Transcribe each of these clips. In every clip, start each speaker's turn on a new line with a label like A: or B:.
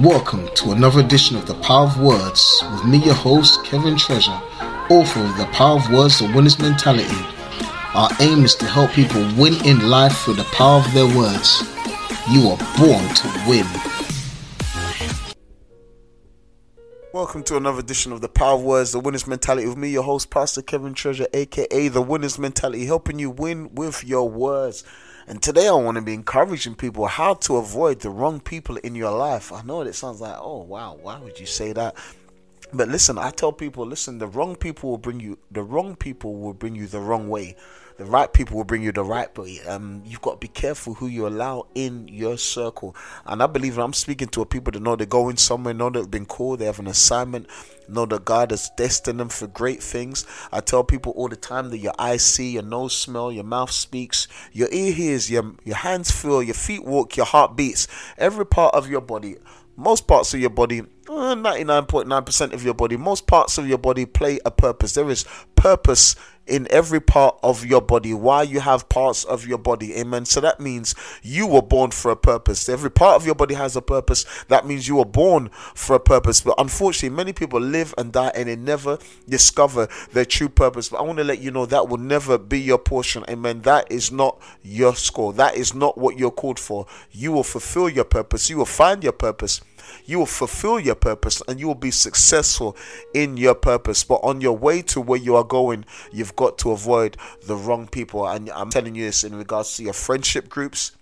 A: Welcome to another edition of The Power of Words with me, your host, Kevin Treasure, author of The Power of Words, The Winner's Mentality. Our aim is to help people win in life through the power of their words. You are born to win. Welcome to another edition of The Power of Words, The Winner's Mentality with me, your host, Pastor Kevin Treasure, aka The Winner's Mentality, helping you win with your words. And today I want to be encouraging people how to avoid the wrong people in your life. I know it sounds like, oh wow, why would you say that? But listen, I tell people, listen, the wrong people will bring you the wrong people will bring you the wrong way the right people will bring you the right way. Um, you've got to be careful who you allow in your circle. And I believe I'm speaking to people that know they're going somewhere, know they've been called, they have an assignment, know that God has destined them for great things. I tell people all the time that your eyes see, your nose smell, your mouth speaks, your ear hears, your your hands feel, your feet walk, your heart beats. Every part of your body most parts of your body, 99.9% uh, of your body, most parts of your body play a purpose. There is purpose in every part of your body. Why you have parts of your body. Amen. So that means you were born for a purpose. Every part of your body has a purpose. That means you were born for a purpose. But unfortunately many people live and die and they never discover their true purpose. But i want to let you know that will never be your portion. Amen. That is not your score. That is not what you're called for. You will fulfill your purpose. You will find your purpose you will fulfill your purpose and you will be successful in your purpose. But on your way to where you are going, you've got to avoid the wrong people. And I'm telling you this in regards to your friendship groups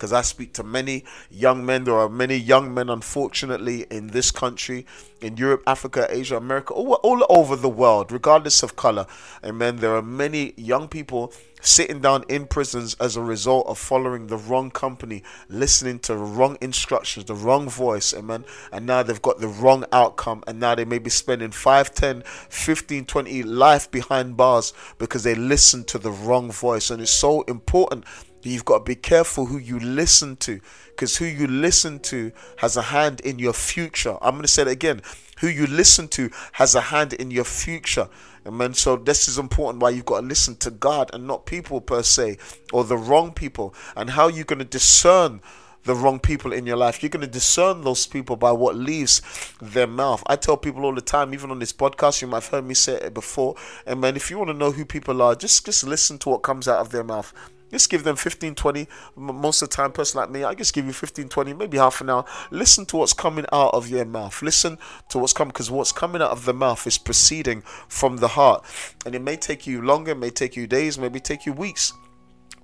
A: because I speak to many young men. There are many young men, unfortunately, in this country, in Europe, Africa, Asia, America, all, all over the world, regardless of color. Amen. There are many young people sitting down in prisons as a result of following the wrong company, listening to the wrong instructions, the wrong voice, amen. And now they've got the wrong outcome, and now they may be spending 5, 10, 15, 20 life behind bars because they listened to the wrong voice. And it's so important You've got to be careful who you listen to because who you listen to has a hand in your future. I'm going to say it again. Who you listen to has a hand in your future. Amen. So this is important why you've got to listen to God and not people per se or the wrong people. And how you're going to discern the wrong people in your life. You're going to discern those people by what leaves their mouth. I tell people all the time, even on this podcast, you might have heard me say it before. And man, if you want to know who people are, just just listen to what comes out of their mouth. Just give them 15, 20. Most of the time, person like me, I just give you 15, 20, maybe half an hour. Listen to what's coming out of your mouth. Listen to what's coming, because what's coming out of the mouth is proceeding from the heart. And it may take you longer, may take you days, maybe take you weeks.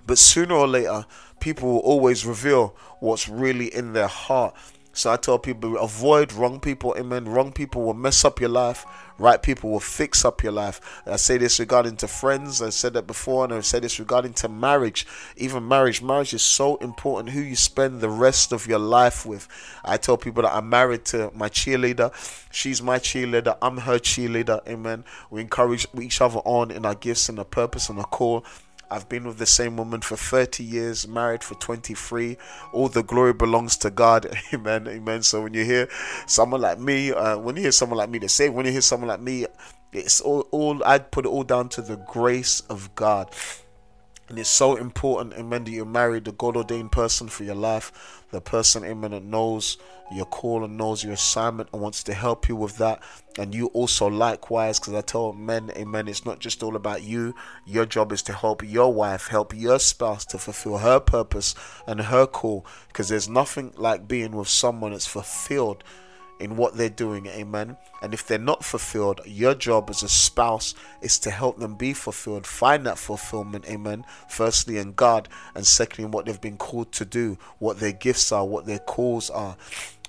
A: But sooner or later, people will always reveal what's really in their heart. So I tell people avoid wrong people. Amen. Wrong people will mess up your life. Right people will fix up your life. I say this regarding to friends. I said that before, and I said this regarding to marriage. Even marriage. Marriage is so important. Who you spend the rest of your life with. I tell people that I'm married to my cheerleader. She's my cheerleader. I'm her cheerleader. Amen. We encourage each other on in our gifts and our purpose and our call. I've been with the same woman for 30 years, married for 23. All the glory belongs to God. Amen. Amen. So when you hear someone like me, uh, when you hear someone like me to say, when you hear someone like me, it's all, all I'd put it all down to the grace of God. And it's so important, amen, that you marry the God ordained person for your life, the person, amen, that knows your call and knows your assignment and wants to help you with that. And you also likewise, because I tell men, amen, it's not just all about you. Your job is to help your wife, help your spouse to fulfill her purpose and her call. Because there's nothing like being with someone that's fulfilled in what they're doing, amen. And if they're not fulfilled, your job as a spouse is to help them be fulfilled, find that fulfillment, amen. Firstly, in God, and secondly, in what they've been called to do, what their gifts are, what their calls are,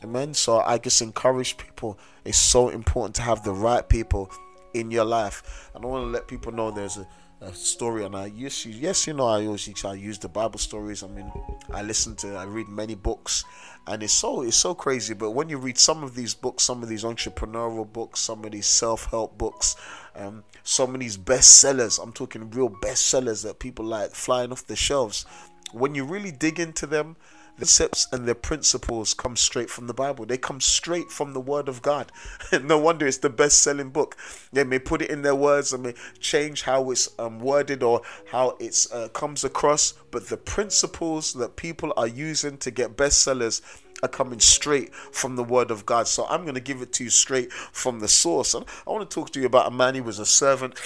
A: amen. So I just encourage people, it's so important to have the right people in your life. And I want to let people know there's a a story and I yes yes you know I always I use the Bible stories I mean I listen to I read many books and it's so it's so crazy but when you read some of these books some of these entrepreneurial books some of these self-help books um, some of these bestsellers I'm talking real bestsellers that people like flying off the shelves when you really dig into them the concepts and the principles come straight from the Bible. They come straight from the Word of God. no wonder it's the best selling book. They may put it in their words and may change how it's um, worded or how it uh, comes across, but the principles that people are using to get bestsellers are coming straight from the word of God. So I'm going to give it to you straight from the source. And I want to talk to you about a man, he was a servant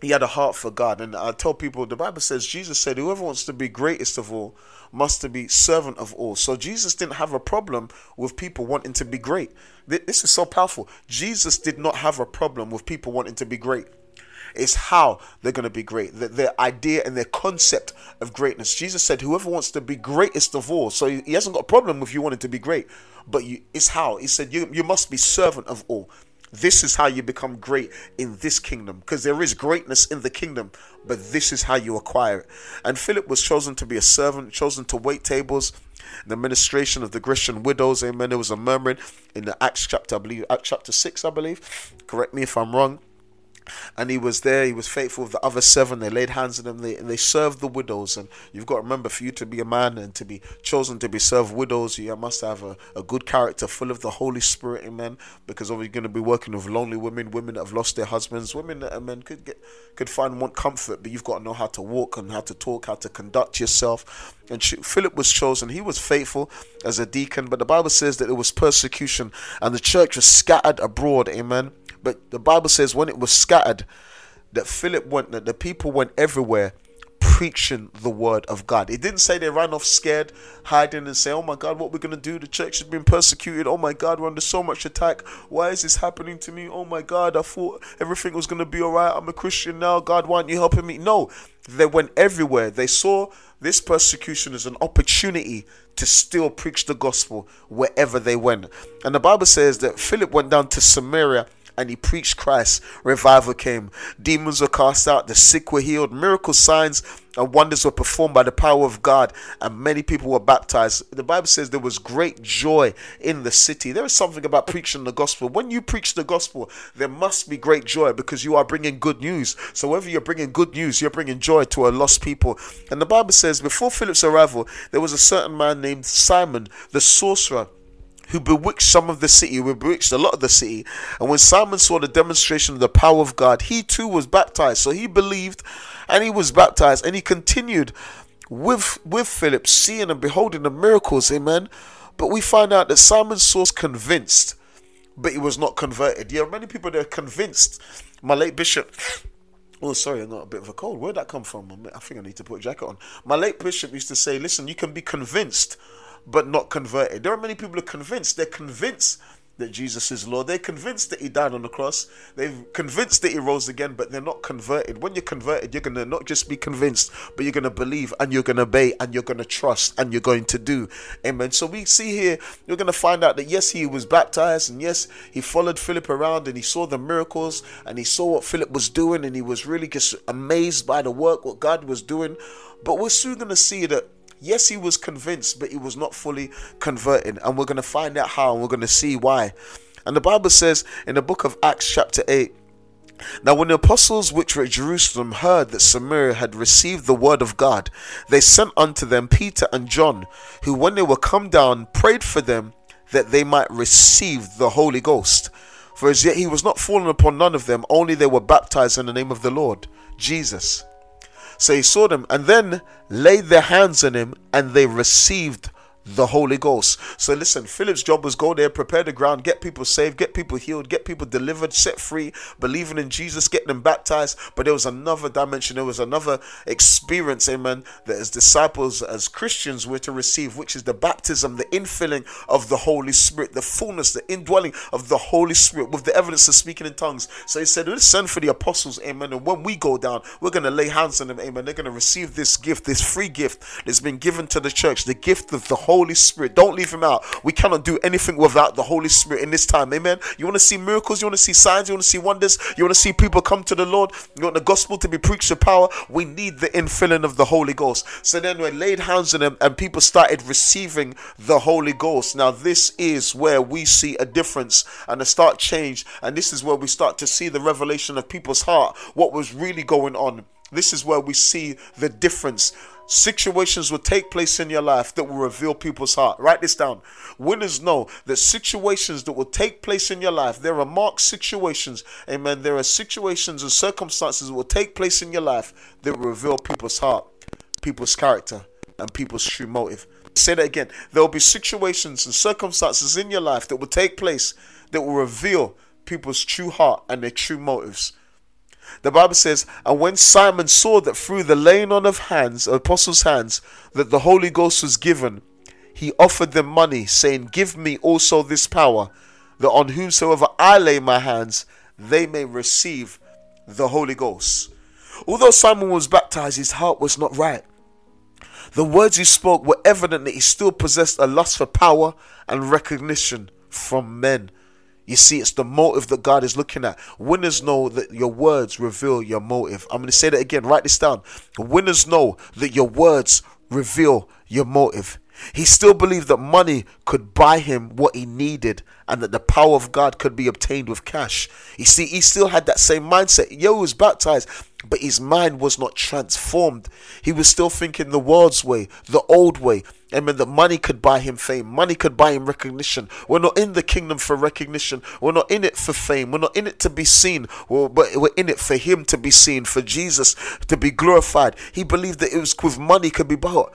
A: he had a heart for God. And I tell people the Bible says Jesus said, Whoever wants to be greatest of all must be servant of all. So Jesus didn't have a problem with people wanting to be great. This is so powerful. Jesus did not have a problem with people wanting to be great. It's how they're going to be great, the, their idea and their concept of greatness. Jesus said, Whoever wants to be greatest of all. So he hasn't got a problem with you wanting to be great, but you, it's how. He said, you, you must be servant of all. This is how you become great in this kingdom because there is greatness in the kingdom, but this is how you acquire it. And Philip was chosen to be a servant, chosen to wait tables, the administration of the Grecian widows. Amen. There was a murmuring in the Acts chapter, I believe, Acts chapter 6, I believe. Correct me if I'm wrong and he was there. He was faithful with the other seven. They laid hands on him. They and they served the widows. And you've got to remember, for you to be a man and to be chosen to be served widows, you must have a, a good character, full of the Holy Spirit, amen. Because obviously, you're going to be working with lonely women, women that have lost their husbands, women that men could get could find want comfort, but you've got to know how to walk and how to talk, how to conduct yourself. And Philip was chosen. He was faithful as a deacon, but the Bible says that it was persecution, and the church was scattered abroad, amen. But the Bible says when it was scattered, that Philip went, that the people went everywhere preaching the word of God. It didn't say they ran off scared, hiding and say, Oh my God, what we're gonna do? The church has been persecuted. Oh my God, we're under so much attack. Why is this happening to me? Oh my God, I thought everything was gonna be alright. I'm a Christian now. God, why aren't you helping me? No, they went everywhere. They saw this persecution as an opportunity to still preach the gospel wherever they went. And the Bible says that Philip went down to Samaria and he preached Christ, revival came. Demons were cast out, the sick were healed, miracle signs and wonders were performed by the power of God, and many people were baptized. The Bible says there was great joy in the city. There is something about preaching the gospel. When you preach the gospel, there must be great joy because you are bringing good news. So, whether you're bringing good news, you're bringing joy to a lost people. And the Bible says before Philip's arrival, there was a certain man named Simon the sorcerer who bewitched some of the city, who bewitched a lot of the city. And when Simon saw the demonstration of the power of God, he too was baptized. So he believed and he was baptized and he continued with with Philip, seeing and beholding the miracles, amen. But we find out that Simon saw convinced, but he was not converted. Yeah, many people they're convinced. My late bishop Oh, sorry, I got a bit of a cold. Where'd that come from? I think I need to put a jacket on. My late bishop used to say, listen, you can be convinced but not converted. There are many people who are convinced. They're convinced that Jesus is Lord. They're convinced that He died on the cross. They've convinced that He rose again, but they're not converted. When you're converted, you're going to not just be convinced, but you're going to believe and you're going to obey and you're going to trust and you're going to do. Amen. So we see here, you're going to find out that yes, He was baptized and yes, He followed Philip around and He saw the miracles and He saw what Philip was doing and He was really just amazed by the work, what God was doing. But we're soon going to see that Yes, he was convinced, but he was not fully converted. And we're going to find out how, and we're going to see why. And the Bible says in the book of Acts, chapter 8, now, when the apostles which were at Jerusalem heard that Samaria had received the word of God, they sent unto them Peter and John, who, when they were come down, prayed for them that they might receive the Holy Ghost. For as yet he was not fallen upon none of them, only they were baptized in the name of the Lord Jesus. So he saw them and then laid their hands on him and they received the Holy Ghost. So listen, Philip's job was go there, prepare the ground, get people saved, get people healed, get people delivered, set free, believing in Jesus, get them baptized. But there was another dimension, there was another experience, amen, that as disciples, as Christians, were to receive, which is the baptism, the infilling of the Holy Spirit, the fullness, the indwelling of the Holy Spirit with the evidence of speaking in tongues. So he said, Let's send for the apostles, amen. And when we go down, we're going to lay hands on them, amen. They're going to receive this gift, this free gift that's been given to the church, the gift of the Holy Holy Spirit. Don't leave him out. We cannot do anything without the Holy Spirit in this time. Amen. You want to see miracles? You want to see signs? You want to see wonders? You want to see people come to the Lord? You want the gospel to be preached with power? We need the infilling of the Holy Ghost. So then we laid hands on them and people started receiving the Holy Ghost. Now, this is where we see a difference and a start change. And this is where we start to see the revelation of people's heart, what was really going on. This is where we see the difference situations will take place in your life that will reveal people's heart. Write this down. Winners know that situations that will take place in your life, there are marked situations, amen. There are situations and circumstances that will take place in your life that will reveal people's heart, people's character, and people's true motive. Say that again. There will be situations and circumstances in your life that will take place that will reveal people's true heart and their true motives. The Bible says, and when Simon saw that through the laying on of hands, apostles' hands, that the Holy Ghost was given, he offered them money, saying, Give me also this power, that on whomsoever I lay my hands, they may receive the Holy Ghost. Although Simon was baptized, his heart was not right. The words he spoke were evident that he still possessed a lust for power and recognition from men. You see, it's the motive that God is looking at. Winners know that your words reveal your motive. I'm going to say that again. Write this down. Winners know that your words reveal your motive. He still believed that money could buy him what he needed and that the power of God could be obtained with cash. You see, he still had that same mindset. Yo was baptized, but his mind was not transformed. He was still thinking the world's way, the old way. I mean, that money could buy him fame, money could buy him recognition. We're not in the kingdom for recognition. We're not in it for fame. We're not in it to be seen. We're, but we're in it for him to be seen, for Jesus to be glorified. He believed that it was with money could be bought.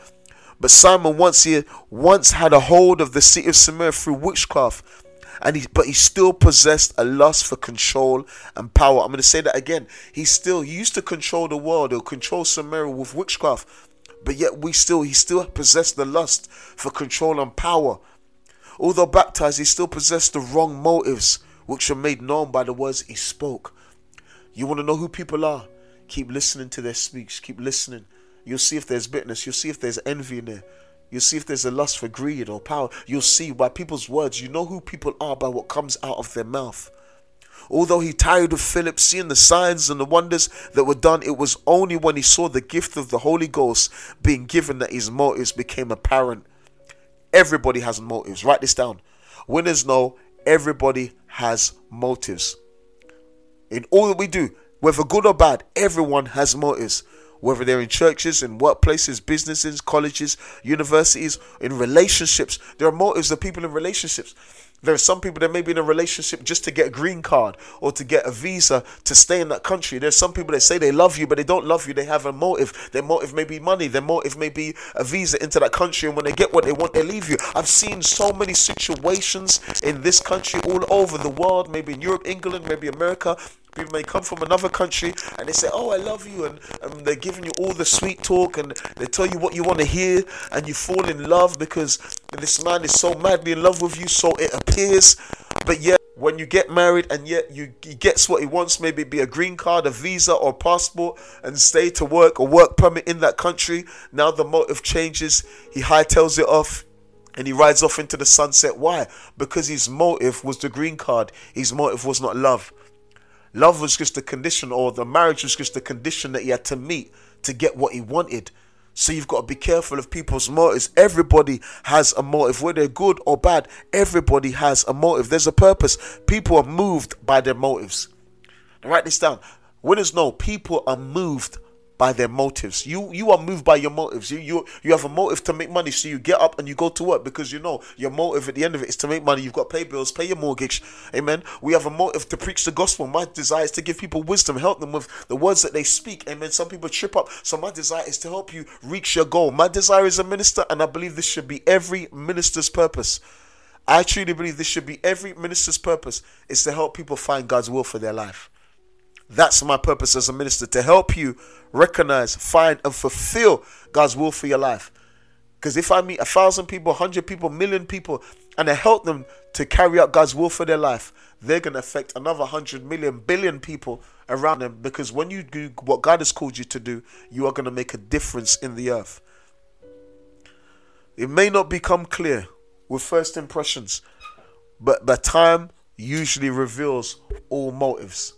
A: But Simon once he once had a hold of the city of Samaria through witchcraft and he but he still possessed a lust for control and power. I'm going to say that again. He still he used to control the world or control Samaria with witchcraft, but yet we still he still possessed the lust for control and power. Although baptized, he still possessed the wrong motives, which were made known by the words he spoke. You want to know who people are? Keep listening to their speech. Keep listening. You'll see if there's bitterness. You'll see if there's envy in there. You'll see if there's a lust for greed or power. You'll see by people's words. You know who people are by what comes out of their mouth. Although he tired of Philip seeing the signs and the wonders that were done, it was only when he saw the gift of the Holy Ghost being given that his motives became apparent. Everybody has motives. Write this down. Winners know everybody has motives. In all that we do, whether good or bad, everyone has motives whether they're in churches, in workplaces, businesses, colleges, universities, in relationships. There are motives of people in relationships. There are some people that may be in a relationship just to get a green card or to get a visa to stay in that country. There's some people that say they love you, but they don't love you. They have a motive. Their motive may be money. Their motive may be a visa into that country. And when they get what they want, they leave you. I've seen so many situations in this country, all over the world, maybe in Europe, England, maybe America, People may come from another country and they say, Oh, I love you. And, and they're giving you all the sweet talk and they tell you what you want to hear. And you fall in love because this man is so madly in love with you, so it appears. But yet, when you get married and yet you he gets what he wants, maybe be a green card, a visa, or passport, and stay to work or work permit in that country, now the motive changes. He hightails it off and he rides off into the sunset. Why? Because his motive was the green card. His motive was not love. Love was just a condition, or the marriage was just a condition that he had to meet to get what he wanted. So you've got to be careful of people's motives. Everybody has a motive, whether good or bad. Everybody has a motive. There's a purpose. People are moved by their motives. Now write this down. Winners know people are moved by their motives. You you are moved by your motives. You you you have a motive to make money, so you get up and you go to work because you know your motive at the end of it is to make money. You've got to pay bills, pay your mortgage. Amen. We have a motive to preach the gospel. My desire is to give people wisdom, help them with the words that they speak. Amen. Some people trip up, so my desire is to help you reach your goal. My desire is a minister, and I believe this should be every minister's purpose. I truly believe this should be every minister's purpose is to help people find God's will for their life. That's my purpose as a minister to help you recognize, find, and fulfill God's will for your life. Because if I meet a thousand people, a hundred people, million people, and I help them to carry out God's will for their life, they're going to affect another hundred million, billion people around them. Because when you do what God has called you to do, you are going to make a difference in the earth. It may not become clear with first impressions, but the time usually reveals all motives.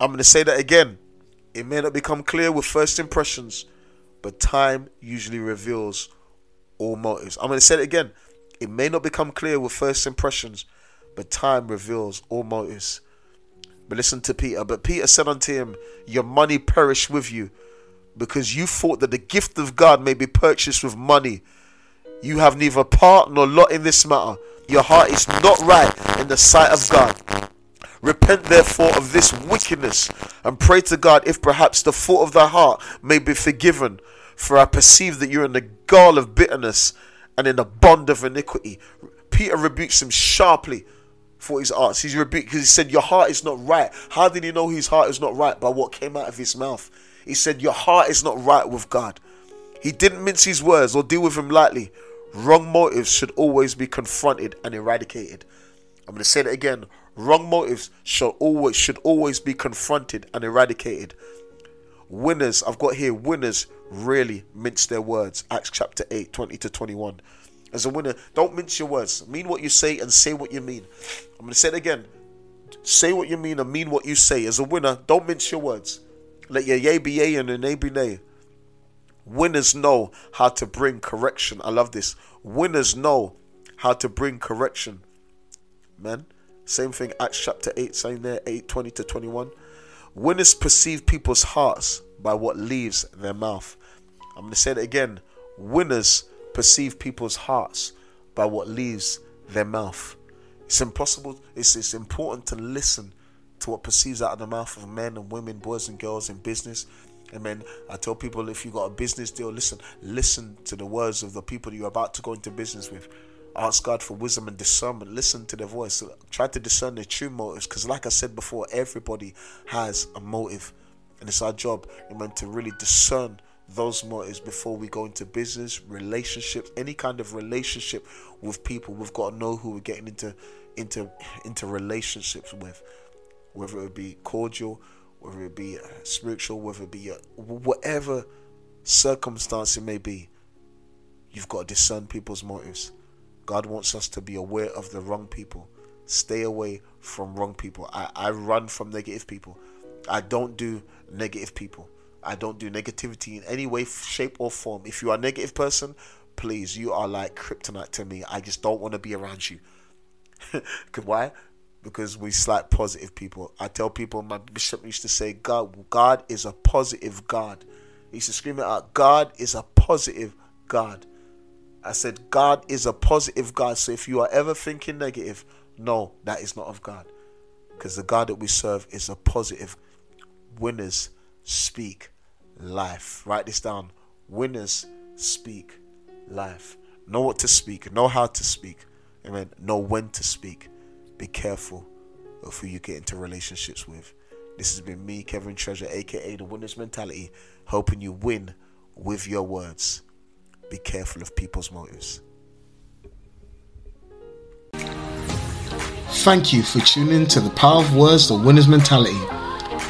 A: I'm going to say that again. It may not become clear with first impressions, but time usually reveals all motives. I'm going to say it again. It may not become clear with first impressions, but time reveals all motives. But listen to Peter. But Peter said unto him, Your money perish with you, because you thought that the gift of God may be purchased with money. You have neither part nor lot in this matter. Your heart is not right in the sight of God. Repent therefore of this wickedness, and pray to God if perhaps the fault of thy heart may be forgiven. For I perceive that you're in the gall of bitterness and in the bond of iniquity. Peter rebukes him sharply for his arts. He's rebuked because he said, Your heart is not right. How did he know his heart is not right? By what came out of his mouth. He said, Your heart is not right with God. He didn't mince his words or deal with him lightly. Wrong motives should always be confronted and eradicated. I'm going to say that again. Wrong motives should always should always be confronted and eradicated. Winners, I've got here, winners really mince their words. Acts chapter 8, 20 to 21. As a winner, don't mince your words. Mean what you say and say what you mean. I'm going to say it again. Say what you mean and mean what you say. As a winner, don't mince your words. Let your yay be yay and your nay be nay. Winners know how to bring correction. I love this. Winners know how to bring correction. Man. Same thing, Acts chapter 8, saying there, 8 20 to 21. Winners perceive people's hearts by what leaves their mouth. I'm going to say it again. Winners perceive people's hearts by what leaves their mouth. It's impossible, it's, it's important to listen to what perceives out of the mouth of men and women, boys and girls in business. Amen. I tell people if you got a business deal, listen, listen to the words of the people you're about to go into business with. Ask God for wisdom and discernment. Listen to the voice. Try to discern the true motives. Because, like I said before, everybody has a motive. And it's our job, amen, to really discern those motives before we go into business, relationships, any kind of relationship with people. We've got to know who we're getting into into into relationships with, whether it be cordial, whether it be uh, spiritual, whether it be uh, whatever circumstance it may be. You've got to discern people's motives. God wants us to be aware of the wrong people. Stay away from wrong people. I, I run from negative people. I don't do negative people. I don't do negativity in any way, shape, or form. If you are a negative person, please, you are like kryptonite to me. I just don't want to be around you. Why? Because we like positive people. I tell people, my bishop used to say, God, God is a positive God. He used to scream it out, God is a positive God. I said, God is a positive God. So if you are ever thinking negative, no, that is not of God. Because the God that we serve is a positive. Winners speak life. Write this down. Winners speak life. Know what to speak, know how to speak. Amen. Know when to speak. Be careful of who you get into relationships with. This has been me, Kevin Treasure, aka the Winners Mentality, helping you win with your words. Be careful of people's motives.
B: Thank you for tuning to the Power of Words, the Winner's Mentality.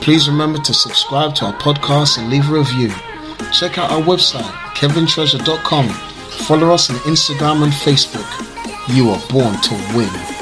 B: Please remember to subscribe to our podcast and leave a review. Check out our website, kevintreasure.com. Follow us on Instagram and Facebook. You are born to win.